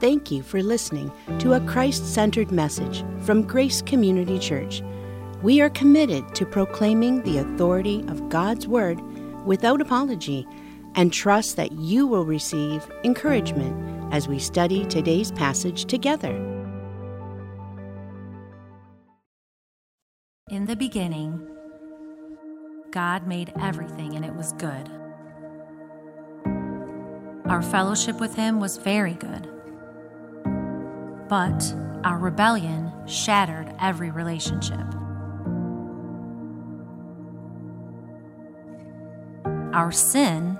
Thank you for listening to a Christ centered message from Grace Community Church. We are committed to proclaiming the authority of God's Word without apology and trust that you will receive encouragement as we study today's passage together. In the beginning, God made everything and it was good. Our fellowship with Him was very good. But our rebellion shattered every relationship. Our sin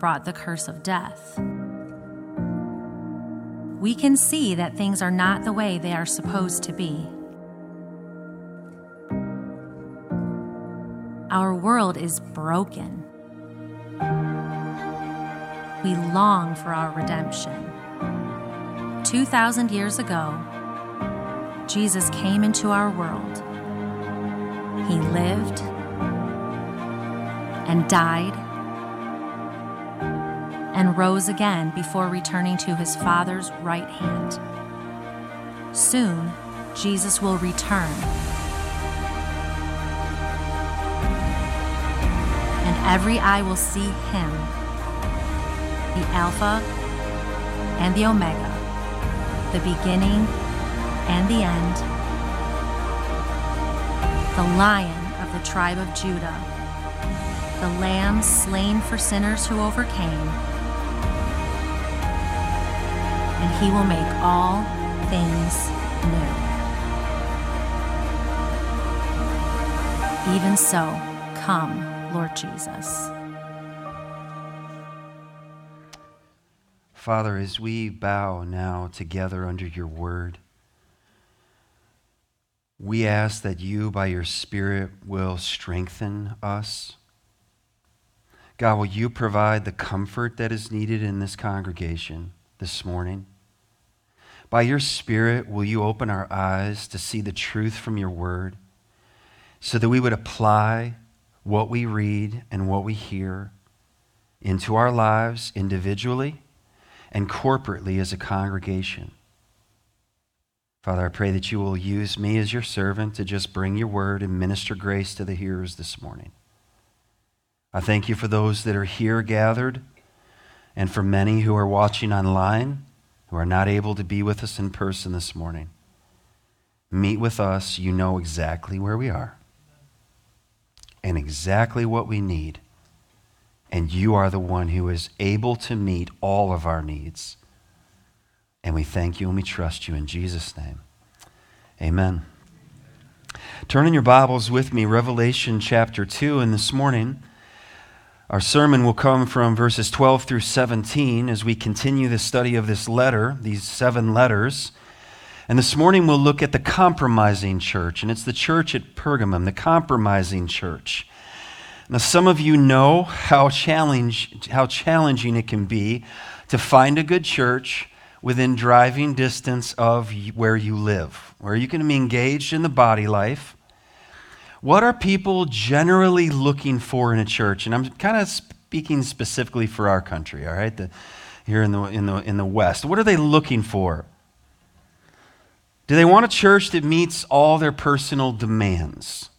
brought the curse of death. We can see that things are not the way they are supposed to be. Our world is broken. We long for our redemption. 2,000 years ago, Jesus came into our world. He lived and died and rose again before returning to his Father's right hand. Soon, Jesus will return. And every eye will see him, the Alpha and the Omega, the beginning and the end, the Lion of the tribe of Judah, the Lamb slain for sinners who overcame and he will make all things new. Even so, come, Lord Jesus. Father, as we bow now together under your word, we ask that you, by your Spirit, will strengthen us. God, will you provide the comfort that is needed in this congregation this morning? By your Spirit, will you open our eyes to see the truth from your word so that we would apply what we read and what we hear into our lives individually and corporately as a congregation? Father, I pray that you will use me as your servant to just bring your word and minister grace to the hearers this morning. I thank you for those that are here gathered and for many who are watching online who are not able to be with us in person this morning. Meet with us. You know exactly where we are and exactly what we need. And you are the one who is able to meet all of our needs. And we thank you and we trust you in Jesus' name. Amen. Turn in your Bibles with me, Revelation chapter 2. And this morning, our sermon will come from verses 12 through 17 as we continue the study of this letter, these seven letters. And this morning we'll look at the compromising church, and it's the church at Pergamum, the compromising church. Now, some of you know how, challenge, how challenging it can be to find a good church within driving distance of where you live, where you can be engaged in the body life what are people generally looking for in a church? And I'm kind of speaking specifically for our country, all right? The, here in the, in, the, in the West. What are they looking for? Do they want a church that meets all their personal demands?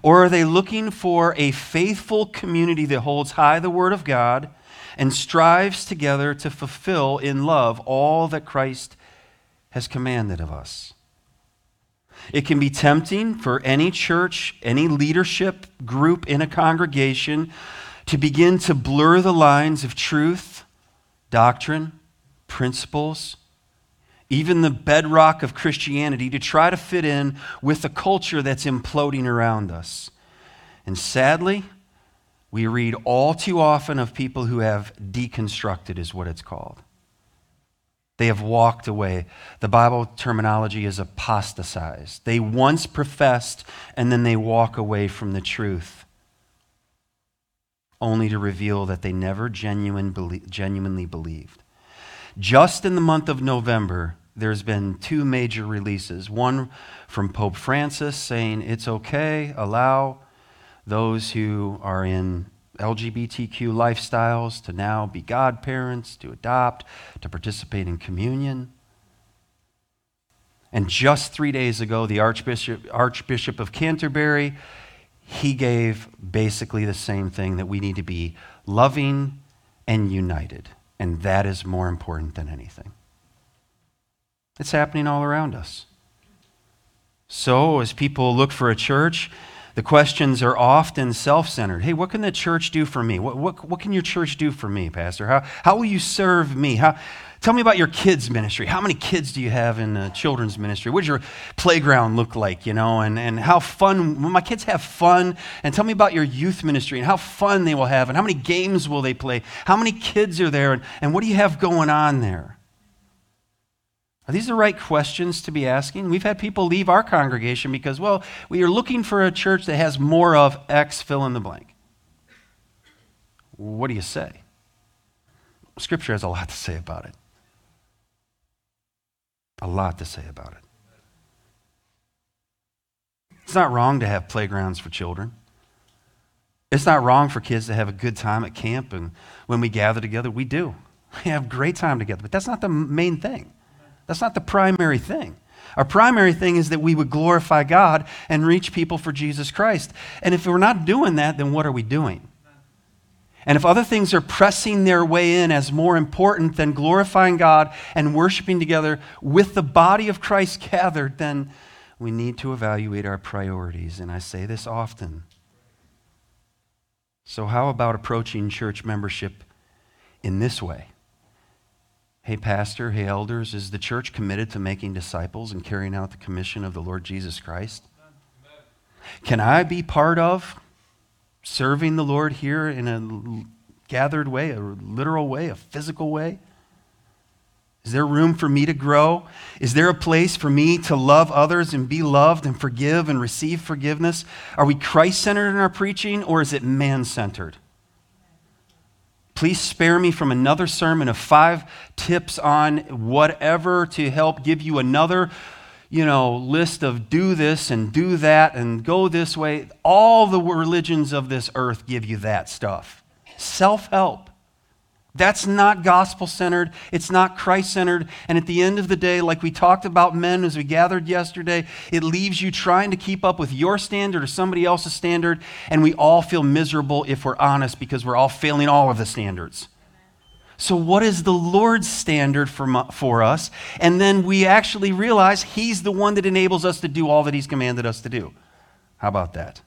Or are they looking for a faithful community that holds high the Word of God and strives together to fulfill in love all that Christ has commanded of us? It can be tempting for any church, any leadership group in a congregation to begin to blur the lines of truth, doctrine, principles, even the bedrock of Christianity to try to fit in with the culture that's imploding around us. And sadly, we read all too often of people who have deconstructed, is what it's called. They have walked away. The Bible terminology is apostatized. They once professed and then they walk away from the truth, only to reveal that they never genuine, genuinely believed. Just in the month of November, there's been two major releases. One from Pope Francis saying it's okay, allow those who are in LGBTQ lifestyles, to now be godparents, to adopt, to participate in communion. And just three days ago, the Archbishop, Archbishop of Canterbury, he gave basically the same thing that we need to be loving and united. And that is more important than anything. It's happening all around us. So, as people look for a church, the questions are often self centered. Hey, what can the church do for me? What, what, what can your church do for me, Pastor? How, how will you serve me? How, tell me about your kids' ministry. How many kids do you have in the children's ministry? What does your playground look like, you know? And, and how fun, will my kids have fun? And tell me about your youth ministry and how fun they will have and how many games will they play? How many kids are there? And, and what do you have going on there? Are these the right questions to be asking? We've had people leave our congregation because, well, we are looking for a church that has more of X fill in the blank. What do you say? Scripture has a lot to say about it. A lot to say about it. It's not wrong to have playgrounds for children. It's not wrong for kids to have a good time at camp, and when we gather together, we do. We have great time together, but that's not the main thing. That's not the primary thing. Our primary thing is that we would glorify God and reach people for Jesus Christ. And if we're not doing that, then what are we doing? And if other things are pressing their way in as more important than glorifying God and worshiping together with the body of Christ gathered, then we need to evaluate our priorities. And I say this often. So, how about approaching church membership in this way? Hey, pastor, hey, elders, is the church committed to making disciples and carrying out the commission of the Lord Jesus Christ? Can I be part of serving the Lord here in a gathered way, a literal way, a physical way? Is there room for me to grow? Is there a place for me to love others and be loved and forgive and receive forgiveness? Are we Christ centered in our preaching or is it man centered? Please spare me from another sermon of five tips on whatever to help give you another, you know, list of do this and do that and go this way. All the religions of this earth give you that stuff. Self help. That's not gospel centered. It's not Christ centered. And at the end of the day, like we talked about men as we gathered yesterday, it leaves you trying to keep up with your standard or somebody else's standard. And we all feel miserable if we're honest because we're all failing all of the standards. So, what is the Lord's standard for, for us? And then we actually realize He's the one that enables us to do all that He's commanded us to do. How about that?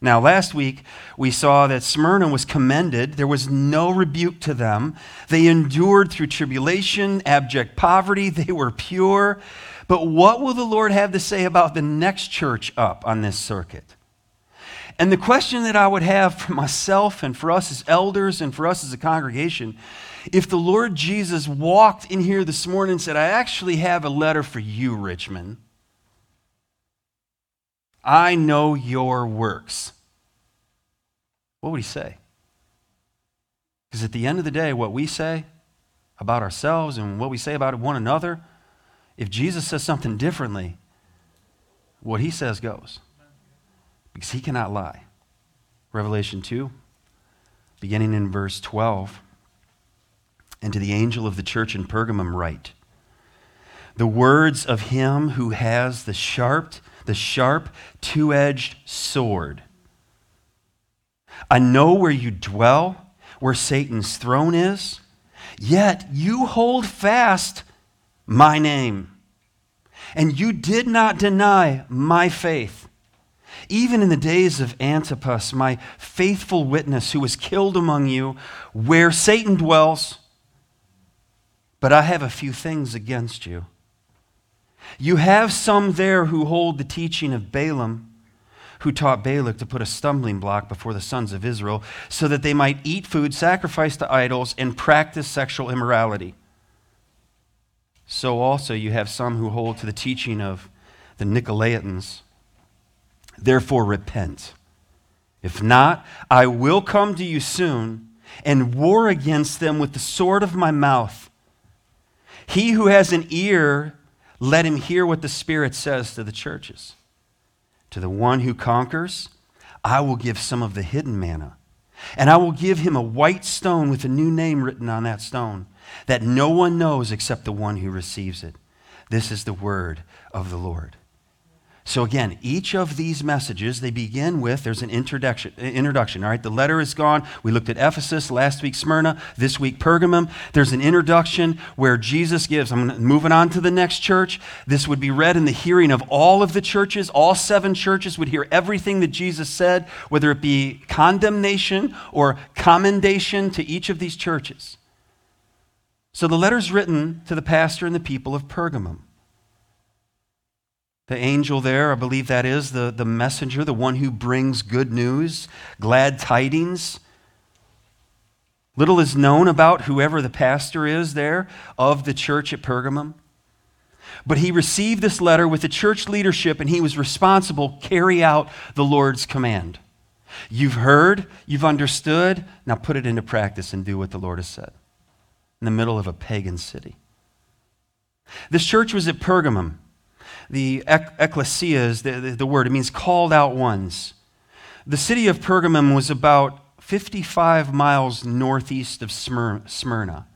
Now, last week, we saw that Smyrna was commended. There was no rebuke to them. They endured through tribulation, abject poverty. They were pure. But what will the Lord have to say about the next church up on this circuit? And the question that I would have for myself and for us as elders and for us as a congregation if the Lord Jesus walked in here this morning and said, I actually have a letter for you, Richmond I know your works. What would he say? Because at the end of the day, what we say about ourselves and what we say about one another, if Jesus says something differently, what he says goes. Because he cannot lie. Revelation 2, beginning in verse 12. And to the angel of the church in Pergamum, write the words of him who has the sharp the sharp, two edged sword. I know where you dwell, where Satan's throne is, yet you hold fast my name. And you did not deny my faith. Even in the days of Antipas, my faithful witness, who was killed among you, where Satan dwells. But I have a few things against you you have some there who hold the teaching of Balaam, who taught Balak to put a stumbling block before the sons of Israel, so that they might eat food sacrificed to idols and practice sexual immorality. So also you have some who hold to the teaching of the Nicolaitans. Therefore, repent. If not, I will come to you soon and war against them with the sword of my mouth. He who has an ear, let him hear what the Spirit says to the churches. To the one who conquers, I will give some of the hidden manna. And I will give him a white stone with a new name written on that stone that no one knows except the one who receives it. This is the word of the Lord. So again, each of these messages, they begin with there's an introduction. Introduction. All right, the letter is gone. We looked at Ephesus last week, Smyrna. This week, Pergamum. There's an introduction where Jesus gives. I'm moving on to the next church. This would be read in the hearing of all of the churches. All seven churches would hear everything that Jesus said, whether it be condemnation or commendation to each of these churches. So the letter's written to the pastor and the people of Pergamum. The angel there, I believe that is the, the messenger, the one who brings good news, glad tidings. Little is known about whoever the pastor is there of the church at Pergamum. But he received this letter with the church leadership and he was responsible carry out the Lord's command. You've heard, you've understood, now put it into practice and do what the Lord has said. In the middle of a pagan city. This church was at Pergamum the ecclesia is the, the, the word. It means called out ones. The city of Pergamum was about 55 miles northeast of Smyrna.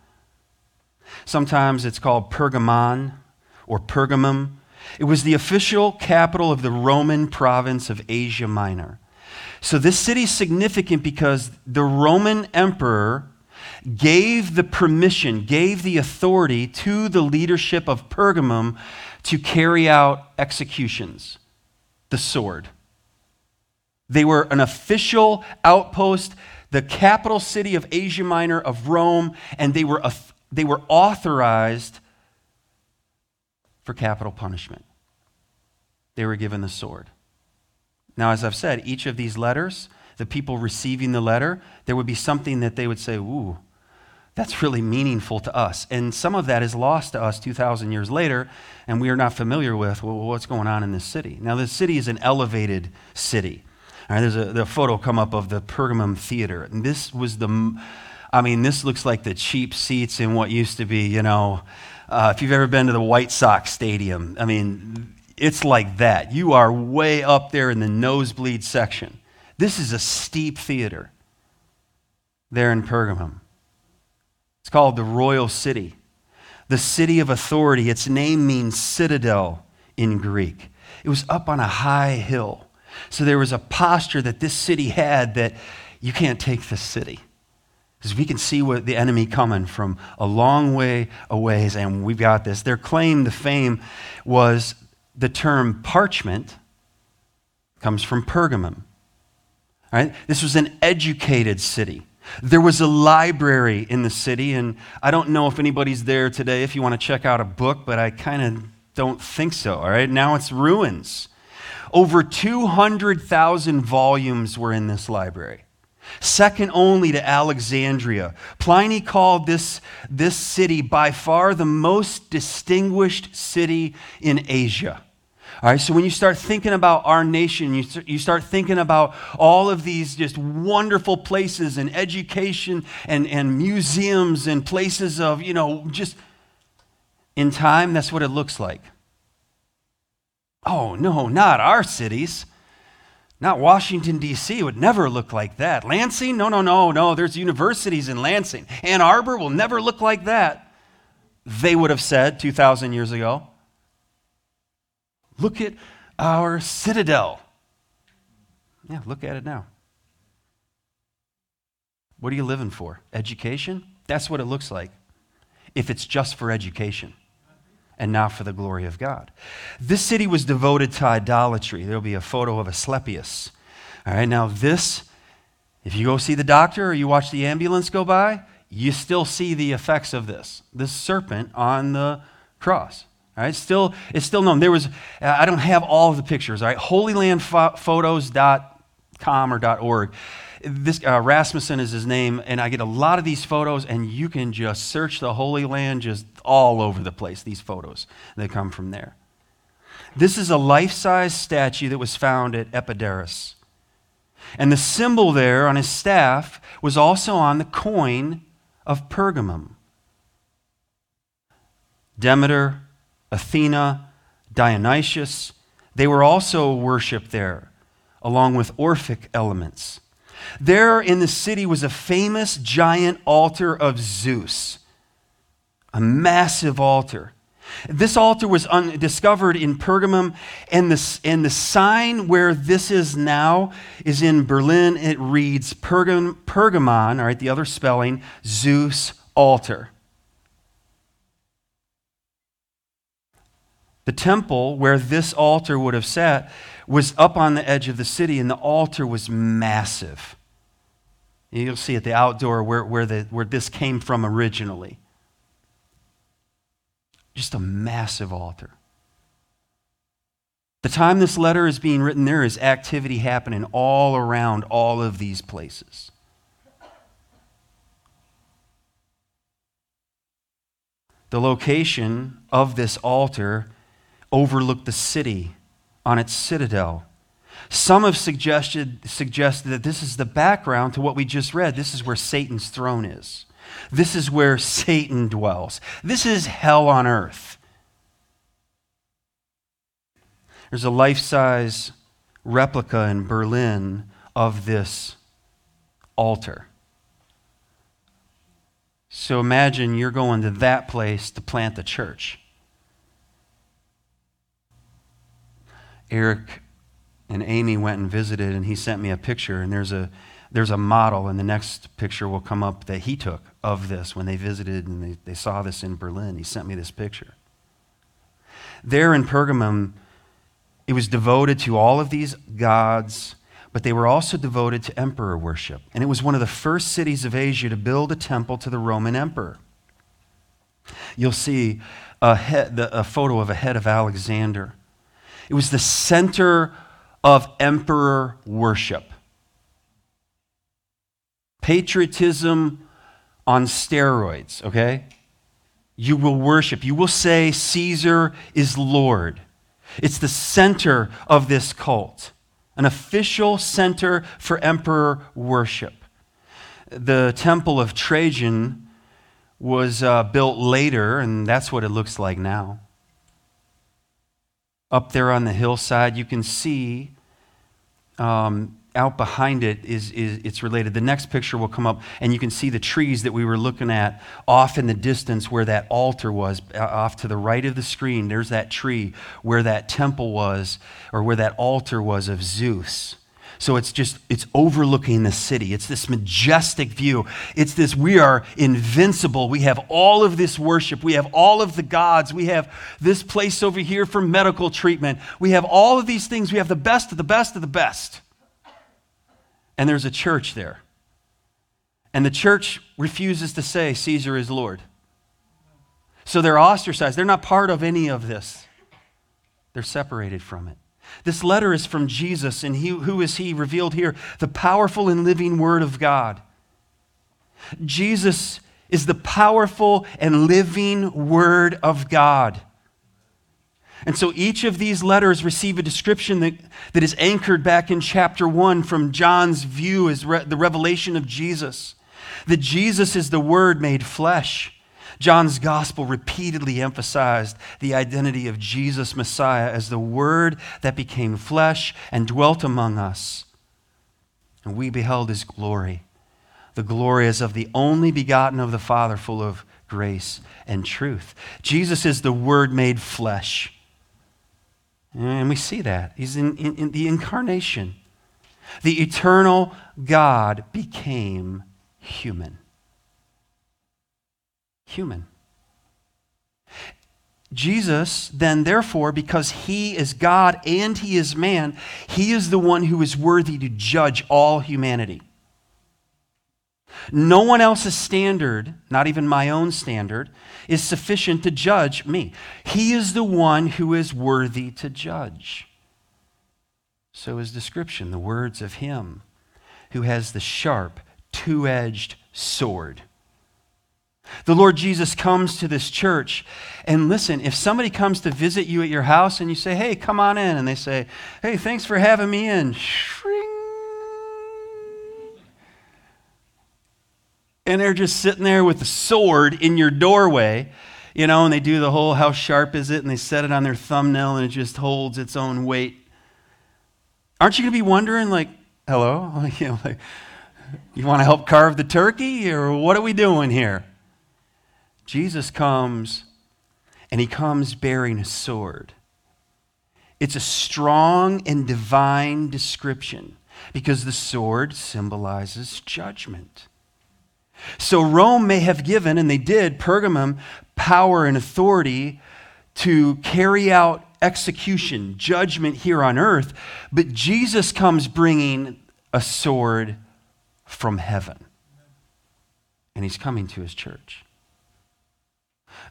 Sometimes it's called Pergamon or Pergamum. It was the official capital of the Roman province of Asia Minor. So this city is significant because the Roman emperor gave the permission, gave the authority to the leadership of Pergamum to carry out executions, the sword. They were an official outpost, the capital city of Asia Minor of Rome, and they were, they were authorized for capital punishment. They were given the sword. Now, as I've said, each of these letters, the people receiving the letter, there would be something that they would say, Ooh, that's really meaningful to us. And some of that is lost to us 2,000 years later, and we are not familiar with what's going on in this city. Now, this city is an elevated city. All right, there's a the photo come up of the Pergamum Theater. And this was the, I mean, this looks like the cheap seats in what used to be, you know, uh, if you've ever been to the White Sox Stadium, I mean, it's like that. You are way up there in the nosebleed section. This is a steep theater there in Pergamum. Called the Royal City, the city of authority. Its name means citadel in Greek. It was up on a high hill. So there was a posture that this city had that you can't take this city. Because we can see what the enemy coming from a long way away, and we've got this. Their claim to fame was the term parchment comes from Pergamum. All right? This was an educated city. There was a library in the city, and I don't know if anybody's there today if you want to check out a book, but I kind of don't think so. All right, now it's ruins. Over 200,000 volumes were in this library, second only to Alexandria. Pliny called this, this city by far the most distinguished city in Asia. All right, so when you start thinking about our nation, you, you start thinking about all of these just wonderful places and education and, and museums and places of, you know, just in time, that's what it looks like. Oh, no, not our cities. Not Washington, D.C. would never look like that. Lansing? No, no, no, no. There's universities in Lansing. Ann Arbor will never look like that. They would have said 2,000 years ago. Look at our citadel. Yeah, look at it now. What are you living for? Education? That's what it looks like if it's just for education and not for the glory of God. This city was devoted to idolatry. There'll be a photo of Asclepius. All right, now this, if you go see the doctor or you watch the ambulance go by, you still see the effects of this. This serpent on the cross. All right, still, it's still known. There was, I don't have all of the pictures. All right, holylandphotos.com or .org. This uh, Rasmussen is his name, and I get a lot of these photos, and you can just search the Holy Land just all over the place. These photos they come from there. This is a life-size statue that was found at Epidaurus, and the symbol there on his staff was also on the coin of Pergamum. Demeter Athena, Dionysius. They were also worshiped there, along with Orphic elements. There in the city was a famous giant altar of Zeus, a massive altar. This altar was un- discovered in Pergamum, and the, and the sign where this is now is in Berlin. It reads Pergam, Pergamon, all right, the other spelling, Zeus altar. The temple where this altar would have sat was up on the edge of the city, and the altar was massive. You'll see at the outdoor where, where, the, where this came from originally. Just a massive altar. The time this letter is being written, there is activity happening all around all of these places. The location of this altar overlooked the city on its citadel. Some have suggested, suggested that this is the background to what we just read. This is where Satan's throne is. This is where Satan dwells. This is hell on earth. There's a life size replica in Berlin of this altar. So imagine you're going to that place to plant the church. Eric and Amy went and visited, and he sent me a picture, and there's a there's a model, and the next picture will come up that he took of this when they visited and they, they saw this in Berlin. He sent me this picture. There in Pergamum, it was devoted to all of these gods, but they were also devoted to emperor worship. And it was one of the first cities of Asia to build a temple to the Roman emperor. You'll see a, head, a photo of a head of Alexander. It was the center of emperor worship. Patriotism on steroids, okay? You will worship. You will say Caesar is Lord. It's the center of this cult, an official center for emperor worship. The temple of Trajan was uh, built later, and that's what it looks like now. Up there on the hillside, you can see um, out behind it is, is it's related. The next picture will come up, and you can see the trees that we were looking at off in the distance where that altar was, uh, off to the right of the screen. There's that tree where that temple was, or where that altar was of Zeus. So it's just, it's overlooking the city. It's this majestic view. It's this, we are invincible. We have all of this worship. We have all of the gods. We have this place over here for medical treatment. We have all of these things. We have the best of the best of the best and there's a church there. And the church refuses to say Caesar is Lord. So they're ostracized. They're not part of any of this, they're separated from it. This letter is from Jesus, and he, who is he revealed here? The powerful and living Word of God. Jesus is the powerful and living Word of God. And so each of these letters receive a description that, that is anchored back in chapter 1 from John's view as re- the revelation of Jesus. That Jesus is the Word made flesh. John's gospel repeatedly emphasized the identity of Jesus Messiah as the Word that became flesh and dwelt among us. And we beheld his glory. The glory as of the only begotten of the Father, full of grace and truth. Jesus is the Word made flesh. And we see that. He's in, in, in, the incarnation. The eternal God became human. Human. Jesus, then, therefore, because he is God and he is man, he is the one who is worthy to judge all humanity. No one else's standard, not even my own standard, is sufficient to judge me. He is the one who is worthy to judge. So his description, the words of him who has the sharp, two edged sword. The Lord Jesus comes to this church. And listen, if somebody comes to visit you at your house and you say, hey, come on in, and they say, hey, thanks for having me in, and they're just sitting there with a sword in your doorway, you know, and they do the whole how sharp is it, and they set it on their thumbnail and it just holds its own weight. Aren't you going to be wondering, like, hello? You want to help carve the turkey, or what are we doing here? Jesus comes, and he comes bearing a sword. It's a strong and divine description because the sword symbolizes judgment. So Rome may have given, and they did, Pergamum power and authority to carry out execution, judgment here on earth, but Jesus comes bringing a sword from heaven. And he's coming to his church.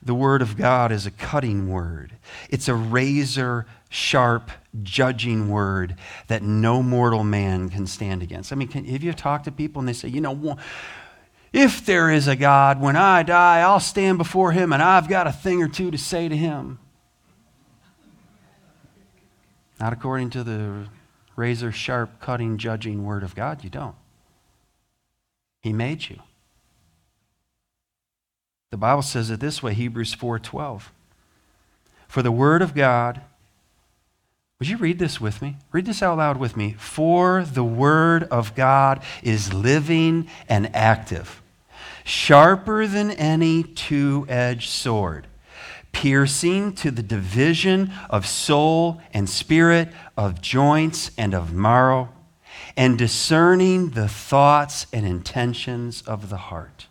The word of God is a cutting word. It's a razor sharp, judging word that no mortal man can stand against. I mean, can, you talked to people and they say, you know, if there is a God, when I die, I'll stand before him and I've got a thing or two to say to him? Not according to the razor sharp, cutting, judging word of God, you don't. He made you. The Bible says it this way, Hebrews 4:12. For the word of God would you read this with me? Read this out loud with me. For the word of God is living and active, sharper than any two edged sword, piercing to the division of soul and spirit, of joints and of marrow, and discerning the thoughts and intentions of the heart.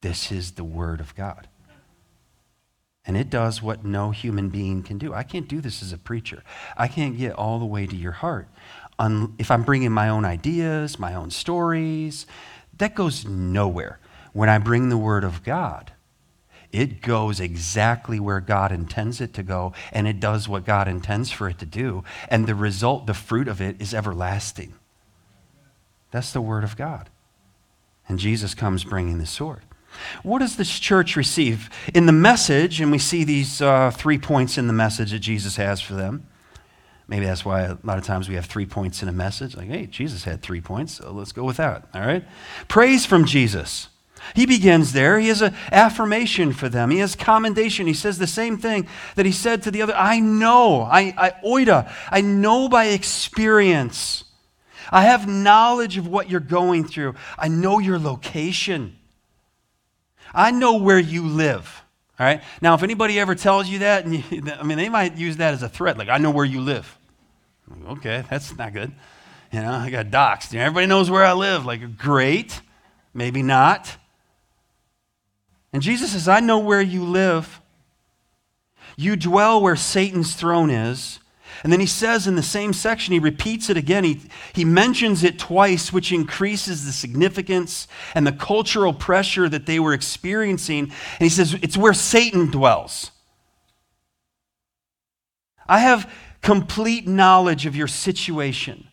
This is the word of God. And it does what no human being can do. I can't do this as a preacher. I can't get all the way to your heart. if I'm bringing my own ideas, my own stories, that goes nowhere. When I bring the Word of God, it goes exactly where God intends it to go, and it does what God intends for it to do. And the result, the fruit of it, is everlasting. That's the Word of God. And Jesus comes bringing the sword. What does this church receive? In the message, and we see these uh, three points in the message that Jesus has for them. Maybe that's why a lot of times we have three points in a message. Like, hey, Jesus had three points, so let's go with that. All right? Praise from Jesus. He begins there. He has an affirmation for them. He has commendation. He says the same thing that he said to the other. I know, I, I oida, I know by experience. I have knowledge of what you're going through. I know your location. I know where you live. All right. Now, if anybody ever tells you that, you, I mean, they might use that as a threat, like, I know where you live. Okay, that's not good. You know, I got doxxed. Everybody knows where I live. Like, great. Maybe not. And Jesus says, I know where you live. You dwell where Satan's throne is. And then he says in the same section, he repeats it again. He, he mentions it twice, which increases the significance and the cultural pressure that they were experiencing. And he says, It's where Satan dwells. I have complete knowledge of your situation.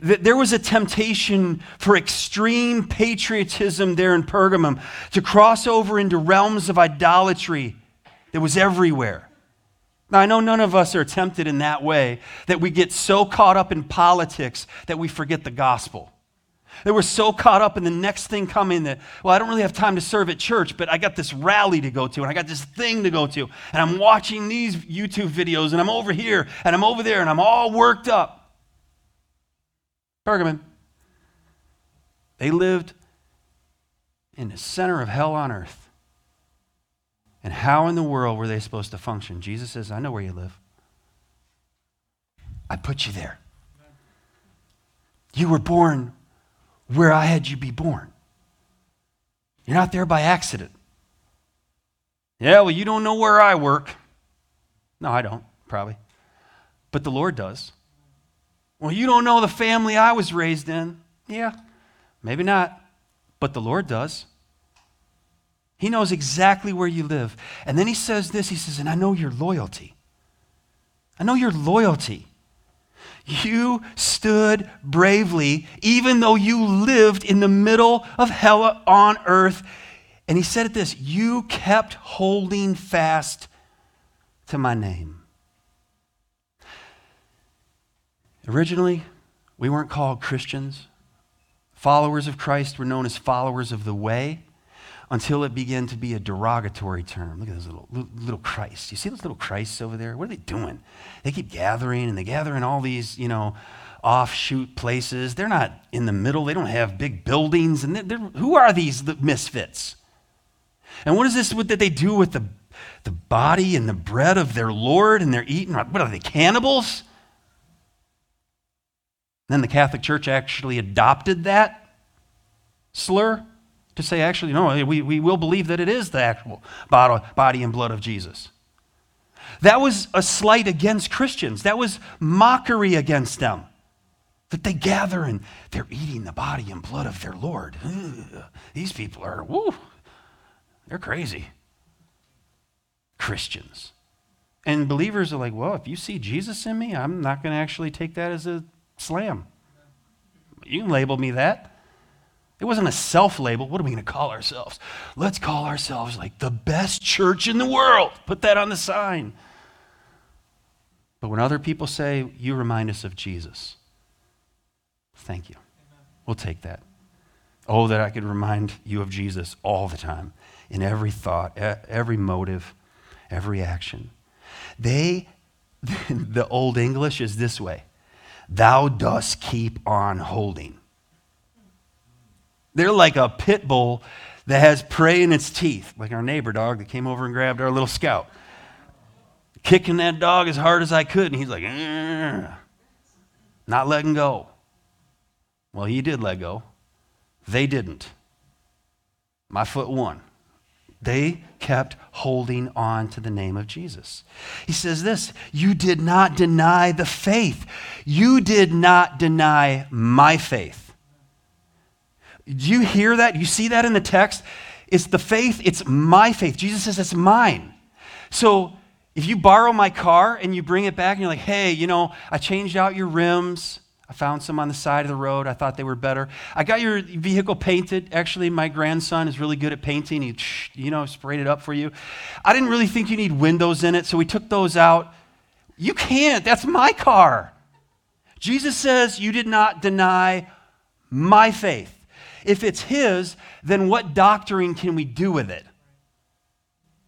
That there was a temptation for extreme patriotism there in Pergamum to cross over into realms of idolatry that was everywhere. Now, I know none of us are tempted in that way, that we get so caught up in politics that we forget the gospel. That we're so caught up in the next thing coming that, well, I don't really have time to serve at church, but I got this rally to go to, and I got this thing to go to, and I'm watching these YouTube videos, and I'm over here, and I'm over there, and I'm all worked up. Pergamon, they lived in the center of hell on earth. And how in the world were they supposed to function? Jesus says, I know where you live. I put you there. You were born where I had you be born. You're not there by accident. Yeah, well, you don't know where I work. No, I don't, probably. But the Lord does. Well, you don't know the family I was raised in. Yeah, maybe not. But the Lord does. He knows exactly where you live. And then he says this He says, And I know your loyalty. I know your loyalty. You stood bravely, even though you lived in the middle of hell on earth. And he said it this You kept holding fast to my name. Originally, we weren't called Christians. Followers of Christ were known as followers of the way until it began to be a derogatory term. Look at those little, little Christs. You see those little Christs over there? What are they doing? They keep gathering and they gather in all these, you know, offshoot places. They're not in the middle. They don't have big buildings. And they're, they're, who are these misfits? And what is this that they do with the, the body and the bread of their Lord and they're eating? What are they, cannibals? Then the Catholic Church actually adopted that slur to say, actually, no, we, we will believe that it is the actual body and blood of Jesus. That was a slight against Christians. That was mockery against them. That they gather and they're eating the body and blood of their Lord. Ugh, these people are, woo, they're crazy. Christians. And believers are like, well, if you see Jesus in me, I'm not going to actually take that as a slam. You can label me that. It wasn't a self label. What are we going to call ourselves? Let's call ourselves like the best church in the world. Put that on the sign. But when other people say, you remind us of Jesus, thank you. We'll take that. Oh, that I could remind you of Jesus all the time, in every thought, every motive, every action. They, the Old English is this way Thou dost keep on holding. They're like a pit bull that has prey in its teeth, like our neighbor dog that came over and grabbed our little scout. Kicking that dog as hard as I could, and he's like, not letting go. Well, he did let go. They didn't. My foot won. They kept holding on to the name of Jesus. He says this You did not deny the faith. You did not deny my faith. Do you hear that? You see that in the text? It's the faith, it's my faith. Jesus says it's mine. So if you borrow my car and you bring it back and you're like, hey, you know, I changed out your rims. I found some on the side of the road. I thought they were better. I got your vehicle painted. Actually, my grandson is really good at painting. He, you know, sprayed it up for you. I didn't really think you need windows in it, so we took those out. You can't. That's my car. Jesus says you did not deny my faith. If it's his, then what doctoring can we do with it?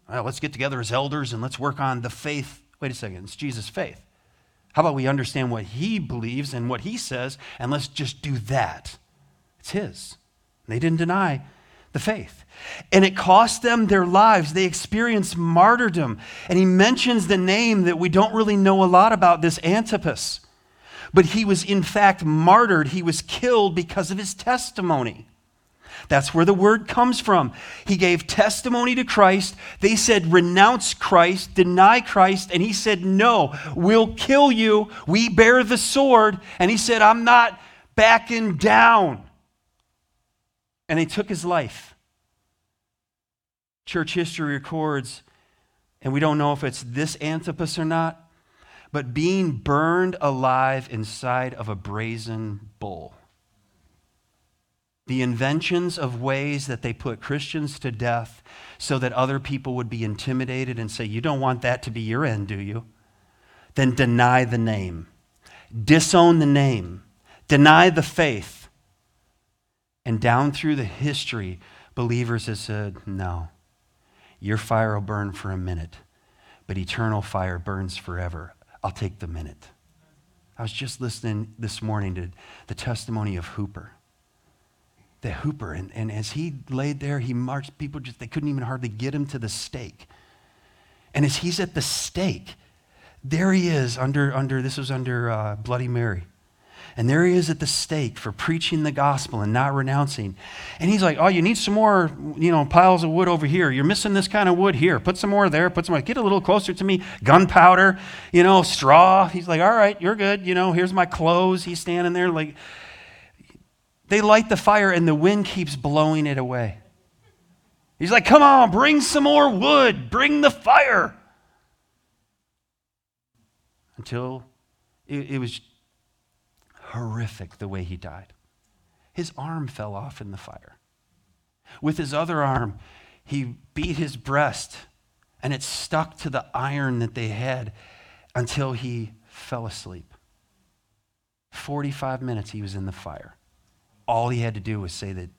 Well, let's get together as elders and let's work on the faith. Wait a second, it's Jesus' faith. How about we understand what he believes and what he says, and let's just do that? It's his. They didn't deny the faith. And it cost them their lives. They experienced martyrdom. And he mentions the name that we don't really know a lot about this Antipas. But he was, in fact, martyred. He was killed because of his testimony. That's where the word comes from. He gave testimony to Christ. They said, renounce Christ, deny Christ. And he said, no, we'll kill you. We bear the sword. And he said, I'm not backing down. And they took his life. Church history records, and we don't know if it's this Antipas or not, but being burned alive inside of a brazen bull the inventions of ways that they put Christians to death so that other people would be intimidated and say, You don't want that to be your end, do you? Then deny the name, disown the name, deny the faith. And down through the history, believers have said, No, your fire will burn for a minute, but eternal fire burns forever. I'll take the minute. I was just listening this morning to the testimony of Hooper the hooper. And, and as he laid there, he marched, people just, they couldn't even hardly get him to the stake. And as he's at the stake, there he is under, under this was under uh, Bloody Mary. And there he is at the stake for preaching the gospel and not renouncing. And he's like, Oh, you need some more, you know, piles of wood over here. You're missing this kind of wood here. Put some more there. Put some more. Get a little closer to me. Gunpowder, you know, straw. He's like, All right, you're good. You know, here's my clothes. He's standing there like, they light the fire and the wind keeps blowing it away. He's like, Come on, bring some more wood, bring the fire. Until it, it was horrific the way he died. His arm fell off in the fire. With his other arm, he beat his breast and it stuck to the iron that they had until he fell asleep. 45 minutes he was in the fire all he had to do was say that,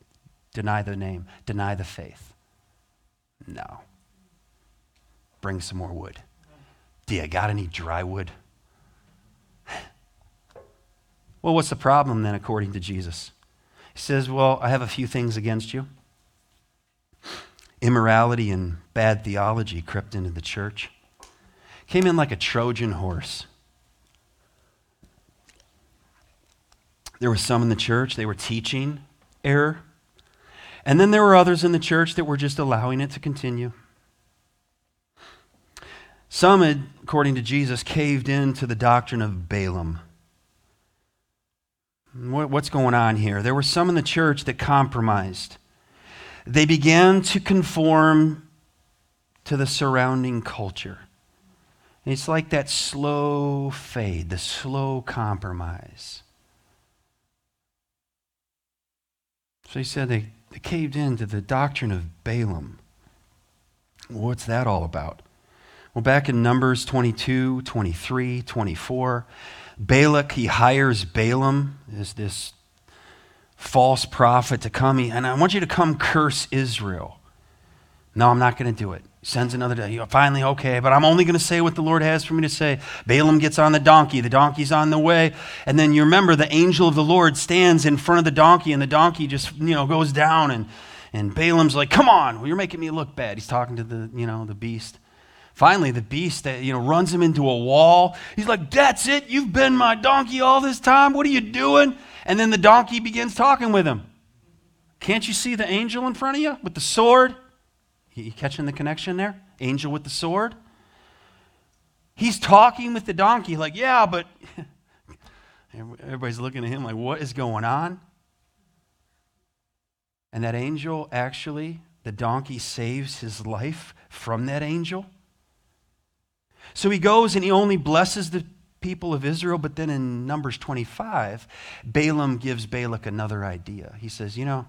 deny the name, deny the faith. No. Bring some more wood. Do you got any dry wood? Well, what's the problem then, according to Jesus? He says, Well, I have a few things against you. Immorality and bad theology crept into the church, came in like a Trojan horse. There were some in the church, they were teaching error. And then there were others in the church that were just allowing it to continue. Some had, according to Jesus, caved in to the doctrine of Balaam. What's going on here? There were some in the church that compromised. They began to conform to the surrounding culture. It's like that slow fade, the slow compromise. So he said they, they caved into the doctrine of Balaam. What's that all about? Well, back in Numbers 22, 23, 24, Balak, he hires Balaam as this false prophet to come, and I want you to come curse Israel. No, I'm not going to do it. Sends another day. Finally, okay, but I'm only going to say what the Lord has for me to say. Balaam gets on the donkey. The donkey's on the way. And then you remember the angel of the Lord stands in front of the donkey, and the donkey just, you know, goes down. And, and Balaam's like, come on, well, you're making me look bad. He's talking to the, you know, the beast. Finally, the beast that, you know, runs him into a wall. He's like, That's it. You've been my donkey all this time. What are you doing? And then the donkey begins talking with him. Can't you see the angel in front of you with the sword? You catching the connection there? Angel with the sword? He's talking with the donkey, like, Yeah, but everybody's looking at him like, What is going on? And that angel actually, the donkey saves his life from that angel. So he goes and he only blesses the people of Israel, but then in Numbers 25, Balaam gives Balak another idea. He says, You know,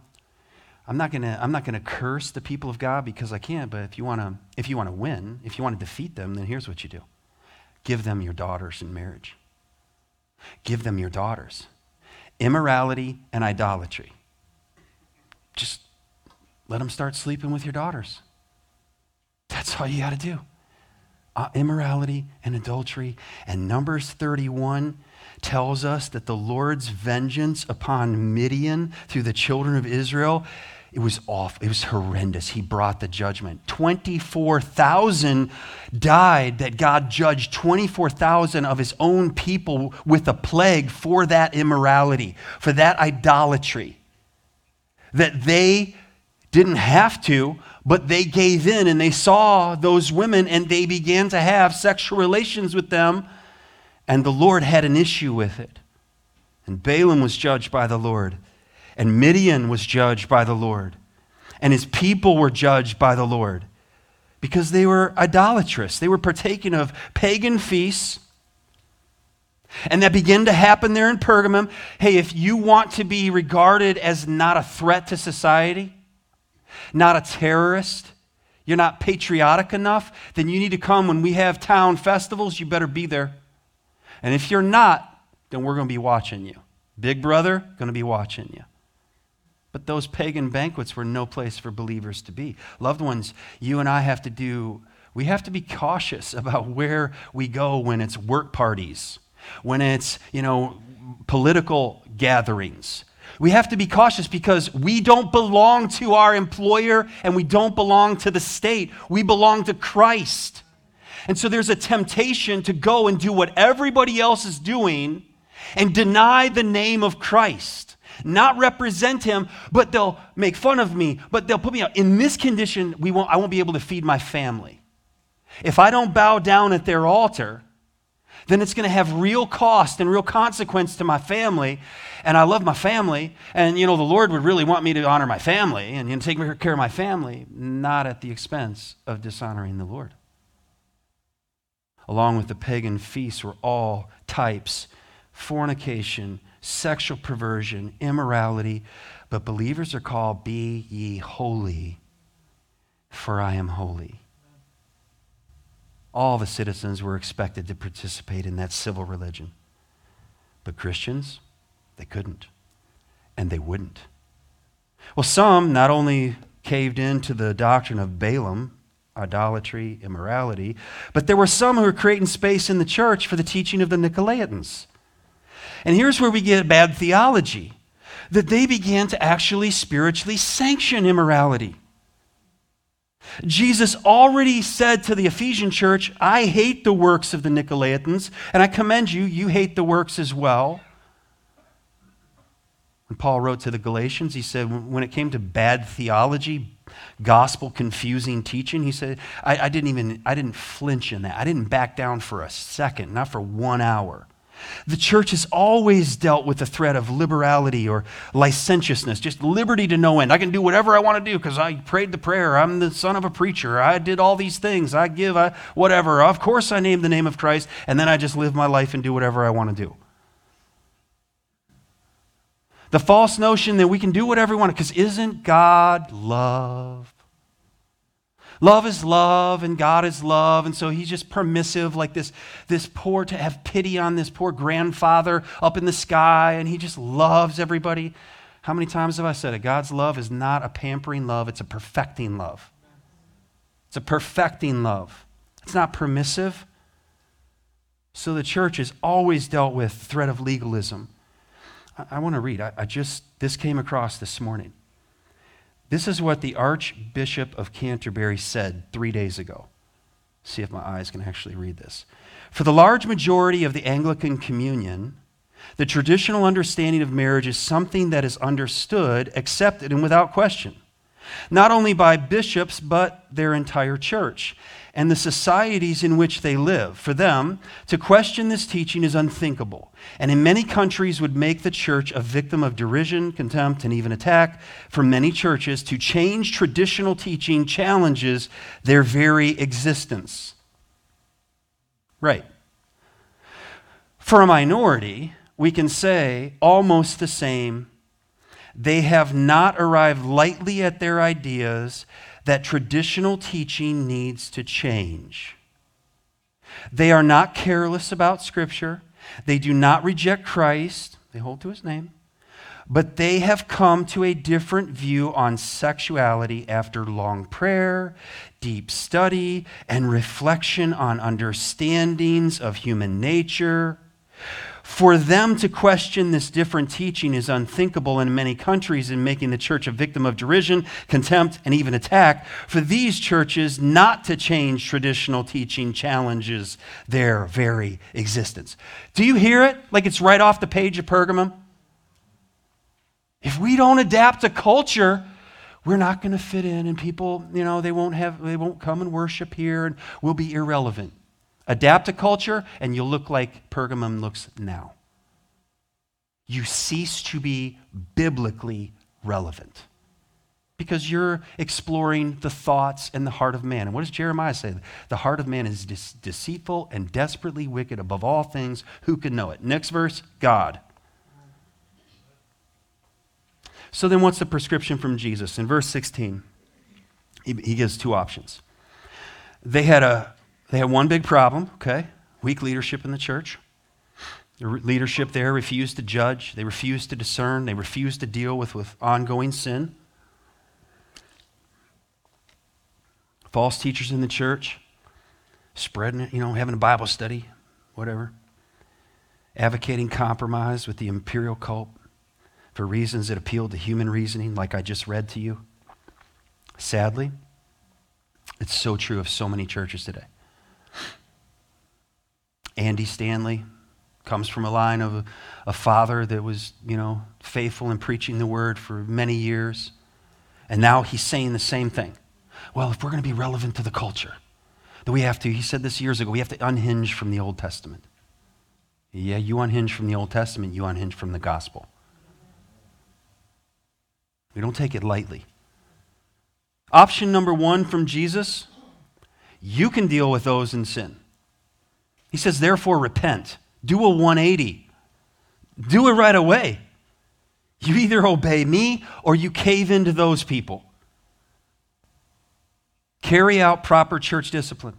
I'm not gonna I'm not gonna curse the people of God because I can't, but if you wanna if you wanna win, if you want to defeat them, then here's what you do. Give them your daughters in marriage. Give them your daughters. Immorality and idolatry. Just let them start sleeping with your daughters. That's all you got to do uh, immorality and adultery. And Numbers 31 tells us that the Lord's vengeance upon Midian through the children of Israel it was awful. it was horrendous he brought the judgment 24,000 died that God judged 24,000 of his own people with a plague for that immorality for that idolatry that they didn't have to but they gave in and they saw those women and they began to have sexual relations with them, and the Lord had an issue with it. And Balaam was judged by the Lord, and Midian was judged by the Lord, and his people were judged by the Lord because they were idolatrous. They were partaking of pagan feasts. And that began to happen there in Pergamum. Hey, if you want to be regarded as not a threat to society, not a terrorist, you're not patriotic enough, then you need to come when we have town festivals. You better be there. And if you're not, then we're going to be watching you. Big brother, going to be watching you. But those pagan banquets were no place for believers to be. Loved ones, you and I have to do, we have to be cautious about where we go when it's work parties, when it's, you know, political gatherings, we have to be cautious because we don't belong to our employer and we don't belong to the state. We belong to Christ. And so there's a temptation to go and do what everybody else is doing and deny the name of Christ. Not represent him, but they'll make fun of me, but they'll put me out. In this condition, we won't, I won't be able to feed my family. If I don't bow down at their altar, then it's going to have real cost and real consequence to my family. And I love my family. And, you know, the Lord would really want me to honor my family and you know, take care of my family, not at the expense of dishonoring the Lord. Along with the pagan feasts were all types fornication, sexual perversion, immorality. But believers are called, Be ye holy, for I am holy all the citizens were expected to participate in that civil religion. But Christians, they couldn't, and they wouldn't. Well, some not only caved into the doctrine of Balaam, idolatry, immorality, but there were some who were creating space in the church for the teaching of the Nicolaitans. And here's where we get bad theology that they began to actually spiritually sanction immorality. Jesus already said to the Ephesian church, I hate the works of the Nicolaitans, and I commend you, you hate the works as well. When Paul wrote to the Galatians, he said, when it came to bad theology, gospel confusing teaching, he said, I, I didn't even, I didn't flinch in that. I didn't back down for a second, not for one hour. The church has always dealt with the threat of liberality or licentiousness, just liberty to no end. I can do whatever I want to do because I prayed the prayer. I'm the son of a preacher. I did all these things. I give I, whatever. Of course, I name the name of Christ, and then I just live my life and do whatever I want to do. The false notion that we can do whatever we want because isn't God love? Love is love, and God is love. And so he's just permissive, like this, this poor, to have pity on this poor grandfather up in the sky, and he just loves everybody. How many times have I said it? God's love is not a pampering love, it's a perfecting love. It's a perfecting love. It's not permissive. So the church has always dealt with threat of legalism. I, I want to read. I, I just, this came across this morning. This is what the Archbishop of Canterbury said three days ago. See if my eyes can actually read this. For the large majority of the Anglican Communion, the traditional understanding of marriage is something that is understood, accepted, and without question, not only by bishops, but their entire church and the societies in which they live. For them, to question this teaching is unthinkable, and in many countries would make the church a victim of derision, contempt, and even attack. For many churches, to change traditional teaching challenges their very existence. Right. For a minority, we can say almost the same. They have not arrived lightly at their ideas that traditional teaching needs to change. They are not careless about Scripture. They do not reject Christ. They hold to his name. But they have come to a different view on sexuality after long prayer, deep study, and reflection on understandings of human nature. For them to question this different teaching is unthinkable in many countries in making the church a victim of derision, contempt, and even attack. For these churches not to change traditional teaching challenges their very existence. Do you hear it like it's right off the page of Pergamum? If we don't adapt to culture, we're not going to fit in and people, you know, they won't have they won't come and worship here and we'll be irrelevant. Adapt to culture, and you'll look like Pergamum looks now. You cease to be biblically relevant because you're exploring the thoughts and the heart of man. And what does Jeremiah say? The heart of man is de- deceitful and desperately wicked above all things. Who can know it? Next verse God. So then, what's the prescription from Jesus? In verse 16, he, he gives two options. They had a they had one big problem, okay? Weak leadership in the church. The leadership there refused to judge, they refused to discern, they refused to deal with, with ongoing sin. False teachers in the church, spreading it, you know, having a Bible study, whatever. Advocating compromise with the imperial cult for reasons that appeal to human reasoning, like I just read to you. Sadly, it's so true of so many churches today. Andy Stanley comes from a line of a, a, father that was, you know, faithful in preaching the word for many years. And now he's saying the same thing. Well, if we're going to be relevant to the culture, that we have to, he said this years ago, we have to unhinge from the Old Testament. Yeah, you unhinge from the Old Testament, you unhinge from the gospel. We don't take it lightly. Option number one from Jesus you can deal with those in sin. He says, therefore, repent. Do a 180. Do it right away. You either obey me or you cave into those people. Carry out proper church discipline.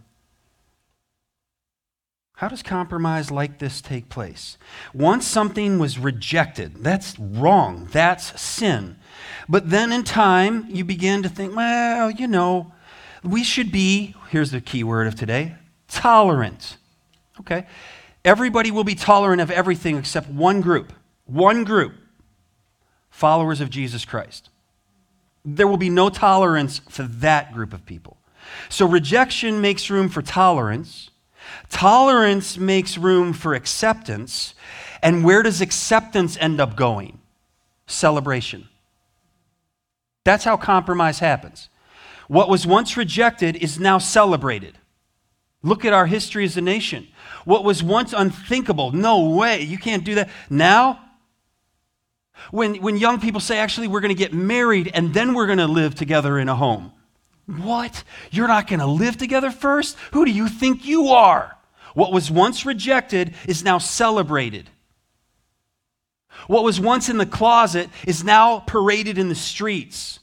How does compromise like this take place? Once something was rejected, that's wrong, that's sin. But then in time, you begin to think, well, you know, we should be, here's the key word of today, tolerant. Okay. Everybody will be tolerant of everything except one group. One group. Followers of Jesus Christ. There will be no tolerance for that group of people. So rejection makes room for tolerance. Tolerance makes room for acceptance. And where does acceptance end up going? Celebration. That's how compromise happens. What was once rejected is now celebrated. Look at our history as a nation. What was once unthinkable, no way, you can't do that. Now, when, when young people say, actually, we're going to get married and then we're going to live together in a home. What? You're not going to live together first? Who do you think you are? What was once rejected is now celebrated. What was once in the closet is now paraded in the streets.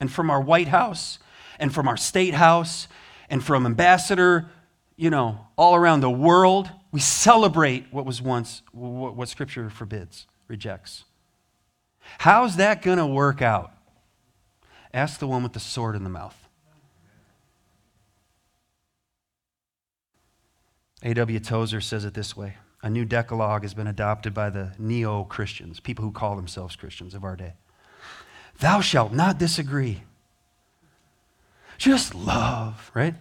And from our White House and from our State House and from Ambassador, you know, all around the world, we celebrate what was once, what Scripture forbids, rejects. How's that going to work out? Ask the one with the sword in the mouth. A.W. Tozer says it this way A new Decalogue has been adopted by the neo Christians, people who call themselves Christians of our day. Thou shalt not disagree. Just love, right?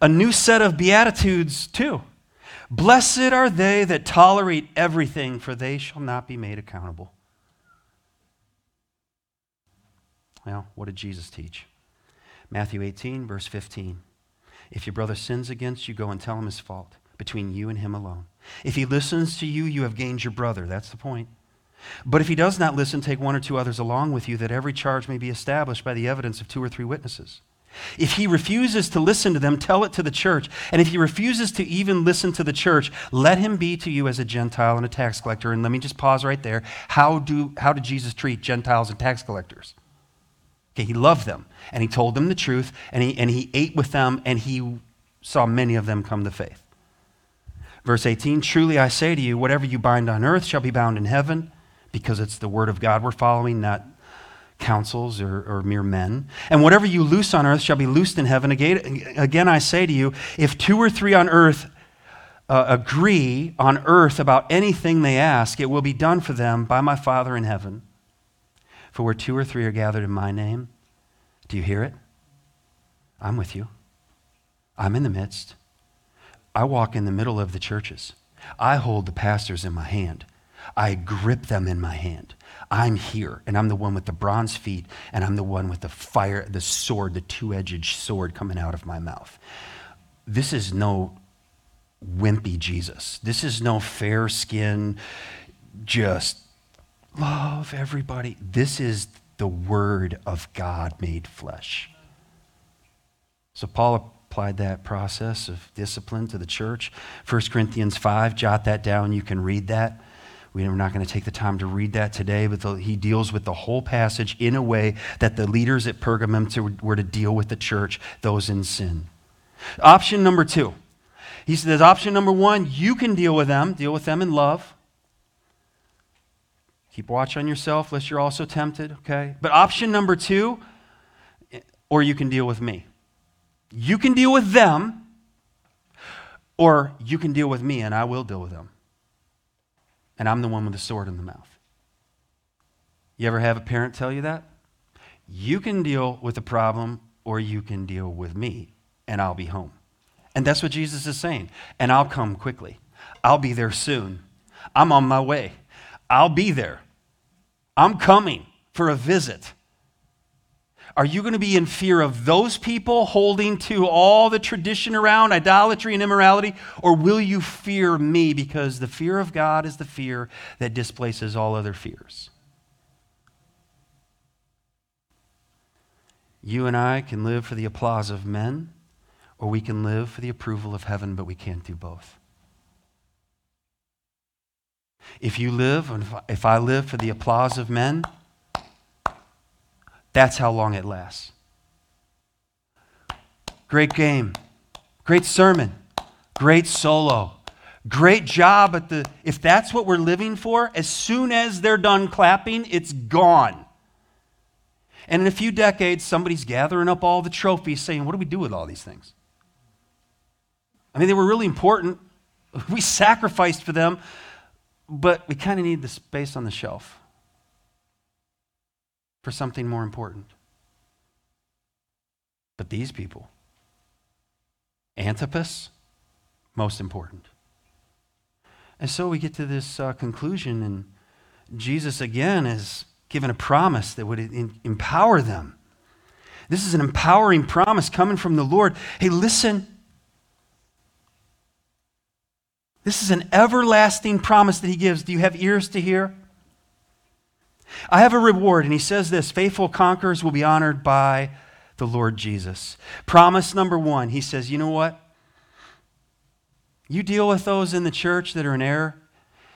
A new set of Beatitudes, too. Blessed are they that tolerate everything, for they shall not be made accountable. Well, what did Jesus teach? Matthew 18, verse 15. If your brother sins against you, go and tell him his fault between you and him alone. If he listens to you, you have gained your brother. That's the point. But if he does not listen, take one or two others along with you, that every charge may be established by the evidence of two or three witnesses. If he refuses to listen to them, tell it to the church. And if he refuses to even listen to the church, let him be to you as a Gentile and a tax collector. And let me just pause right there. How, do, how did Jesus treat Gentiles and tax collectors? Okay, he loved them, and he told them the truth, and he, and he ate with them, and he saw many of them come to faith. Verse 18 Truly I say to you, whatever you bind on earth shall be bound in heaven, because it's the word of God we're following, not councils or, or, mere men. And whatever you loose on earth shall be loosed in heaven. Again, I say to you, if two or three on earth uh, agree on earth about anything they ask, it will be done for them by my Father in heaven. For where two or three are gathered in my name, do you hear it? I'm with you. I'm in the midst. I walk in the middle of the churches. I hold the pastors in my hand. I grip them in my hand. I'm here, and I'm the one with the bronze feet, and I'm the one with the fire, the sword, the two edged sword coming out of my mouth. This is no wimpy Jesus. This is no fair skin, just love everybody. This is the Word of God made flesh. So Paul applied that process of discipline to the church. 1 Corinthians 5, jot that down. You can read that. We're not going to take the time to read that today, but the, he deals with the whole passage in a way that the leaders at Pergamum to, were to deal with the church, those in sin. Option number two. He says, option number one, you can deal with them, deal with them in love. Keep watch on yourself, lest you're also tempted, okay? But option number two, or you can deal with me. You can deal with them, or you can deal with me, and I will deal with them. And I'm the one with the sword in the mouth. You ever have a parent tell you that? You can deal with the problem, or you can deal with me, and I'll be home. And that's what Jesus is saying. And I'll come quickly. I'll be there soon. I'm on my way. I'll be there. I'm coming for a visit. Are you going to be in fear of those people holding to all the tradition around idolatry and immorality? Or will you fear me because the fear of God is the fear that displaces all other fears? You and I can live for the applause of men, or we can live for the approval of heaven, but we can't do both. If you live, if I live for the applause of men, that's how long it lasts. Great game. Great sermon. Great solo. Great job at the if that's what we're living for, as soon as they're done clapping, it's gone. And in a few decades, somebody's gathering up all the trophies saying, What do we do with all these things? I mean, they were really important We sacrificed for them, but we kind of need the space on the shelf for something more important. But these people, Antipas, most important. And so we get to this uh, conclusion, and Jesus again is given a promise that would in- empower them. This is an empowering promise coming from the Lord. Hey, listen. This is an everlasting promise that He gives. Do you have ears to hear? I have a reward, and He says this faithful conquerors will be honored by the Lord Jesus. Promise number one He says, you know what? You deal with those in the church that are in error.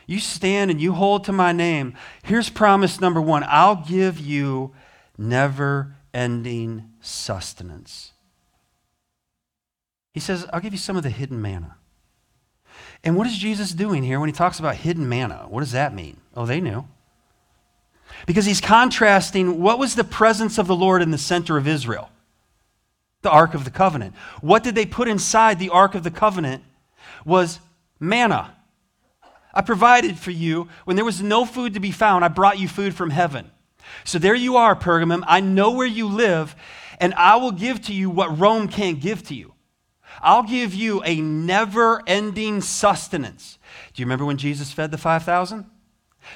You stand and you hold to my name. Here's promise number one I'll give you never ending sustenance. He says, I'll give you some of the hidden manna. And what is Jesus doing here when he talks about hidden manna? What does that mean? Oh, they knew. Because he's contrasting what was the presence of the Lord in the center of Israel? The Ark of the Covenant. What did they put inside the Ark of the Covenant? Was manna. I provided for you when there was no food to be found. I brought you food from heaven. So there you are, Pergamum. I know where you live, and I will give to you what Rome can't give to you. I'll give you a never ending sustenance. Do you remember when Jesus fed the 5,000?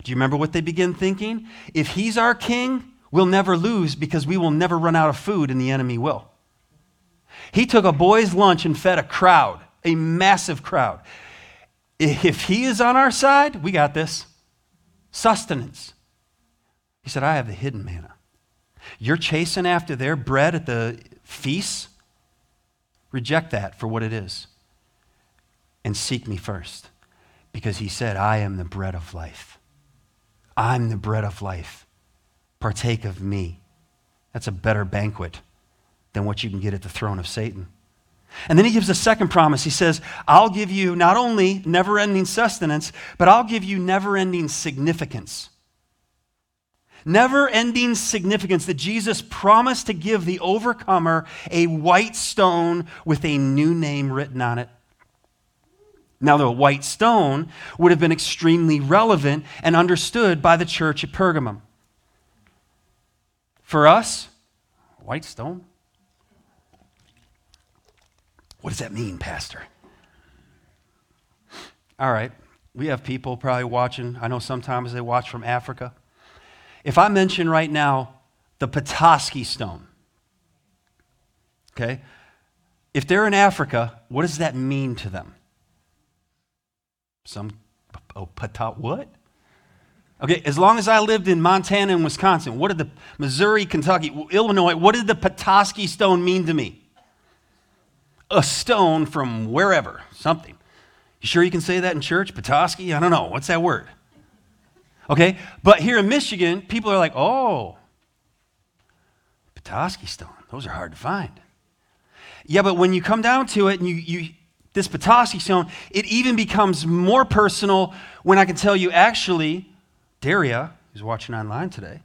Do you remember what they begin thinking? If he's our king, we'll never lose because we will never run out of food and the enemy will. He took a boy's lunch and fed a crowd, a massive crowd. If he is on our side, we got this. Sustenance. He said, I have the hidden manna. You're chasing after their bread at the feasts. Reject that for what it is and seek me first. Because he said, I am the bread of life. I'm the bread of life. Partake of me. That's a better banquet than what you can get at the throne of Satan. And then he gives a second promise. He says, I'll give you not only never ending sustenance, but I'll give you never ending significance. Never ending significance that Jesus promised to give the overcomer a white stone with a new name written on it. Now, the white stone would have been extremely relevant and understood by the church at Pergamum. For us, white stone? What does that mean, Pastor? All right, we have people probably watching. I know sometimes they watch from Africa. If I mention right now the Petoskey stone, okay, if they're in Africa, what does that mean to them? Some, oh, Patat, what? Okay, as long as I lived in Montana and Wisconsin, what did the Missouri, Kentucky, Illinois, what did the Petoskey stone mean to me? a stone from wherever, something. You sure you can say that in church? Petoskey? I don't know. What's that word? Okay, but here in Michigan, people are like, oh, Petoskey stone. Those are hard to find. Yeah, but when you come down to it and you, you this Petoskey stone, it even becomes more personal when I can tell you actually, Daria, who's watching online today,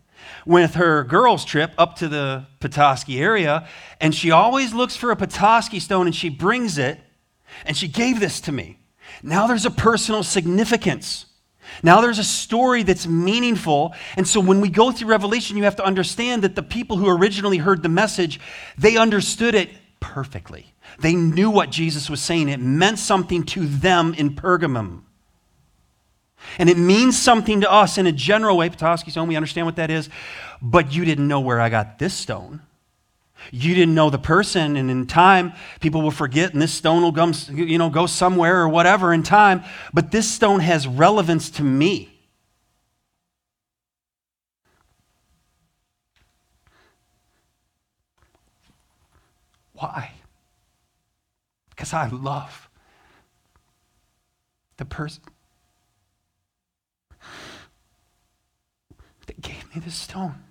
with her girls' trip up to the Petoskey area, and she always looks for a Petoskey stone and she brings it, and she gave this to me. Now there's a personal significance. Now there's a story that's meaningful. And so when we go through Revelation, you have to understand that the people who originally heard the message, they understood it perfectly. They knew what Jesus was saying. It meant something to them in Pergamum. And it means something to us in a general way. Petoskey stone, we understand what that is. But you didn't know where I got this stone. You didn't know the person, and in time, people will forget, and this stone will come, you know, go somewhere or whatever in time. But this stone has relevance to me. Why? Because I love the person that gave me this stone.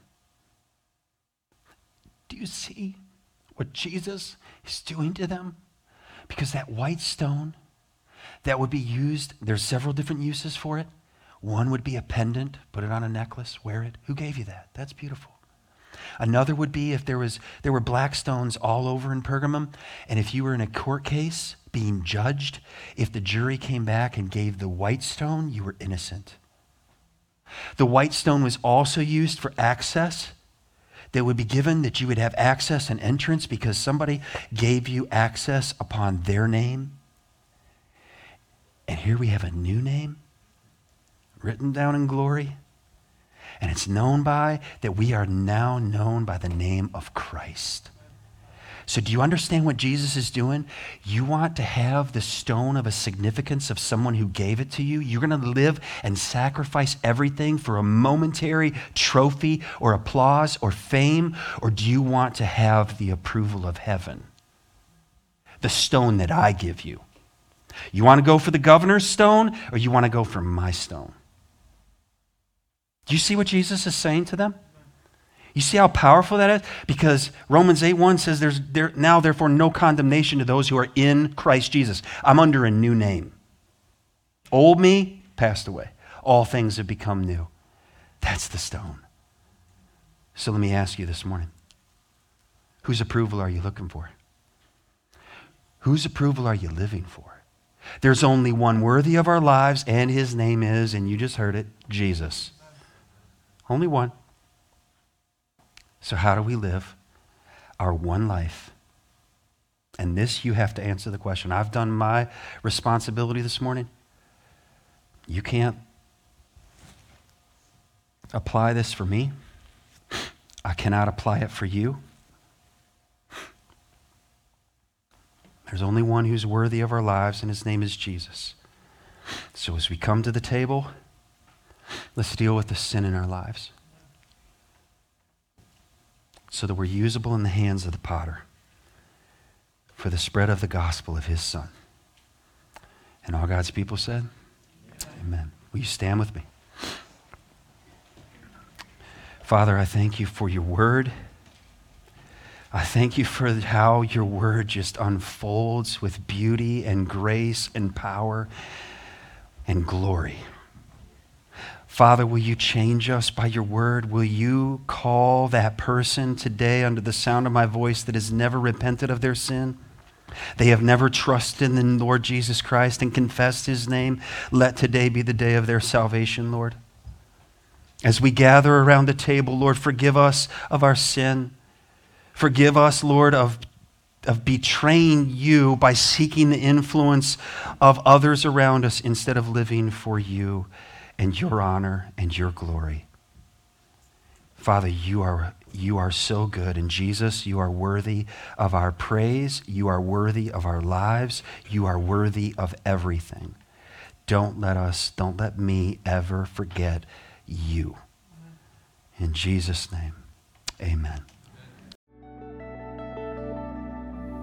Do you see what Jesus is doing to them? Because that white stone that would be used, there's several different uses for it. One would be a pendant, put it on a necklace, wear it. Who gave you that? That's beautiful. Another would be if there, was, there were black stones all over in Pergamum, and if you were in a court case being judged, if the jury came back and gave the white stone, you were innocent. The white stone was also used for access that would be given that you would have access and entrance because somebody gave you access upon their name. And here we have a new name written down in glory. And it's known by that we are now known by the name of Christ. So, do you understand what Jesus is doing? You want to have the stone of a significance of someone who gave it to you? You're going to live and sacrifice everything for a momentary trophy or applause or fame? Or do you want to have the approval of heaven? The stone that I give you. You want to go for the governor's stone or you want to go for my stone? Do you see what Jesus is saying to them? You see how powerful that is? Because Romans 8 1 says, There's there, now, therefore, no condemnation to those who are in Christ Jesus. I'm under a new name. Old me passed away. All things have become new. That's the stone. So let me ask you this morning whose approval are you looking for? Whose approval are you living for? There's only one worthy of our lives, and his name is, and you just heard it, Jesus. Only one. So, how do we live our one life? And this, you have to answer the question. I've done my responsibility this morning. You can't apply this for me. I cannot apply it for you. There's only one who's worthy of our lives, and his name is Jesus. So as we come to the table, let's deal with the sin in our lives so that we're usable in the hands of the potter for the spread of the gospel of his son. And all God's people said, Amen. Amen. Will you stand with me? Father, I thank you for your word. I thank you for how your word just unfolds with beauty and grace and power and glory. Father, will you change us by your word? Will you call that person today under the sound of my voice that has never repented of their sin? They have never trusted in the Lord Jesus Christ and confessed his name. Let today be the day of their salvation, Lord. As we gather around the table, Lord, forgive us of our sin. Forgive us, Lord, of, of betraying you by seeking the influence of others around us instead of living for you and your honor and your glory. Father, you are, you are so good. And Jesus, you are worthy of our praise. You are worthy of our lives. You are worthy of everything. Don't let us, don't let me ever forget you. In Jesus' name, amen.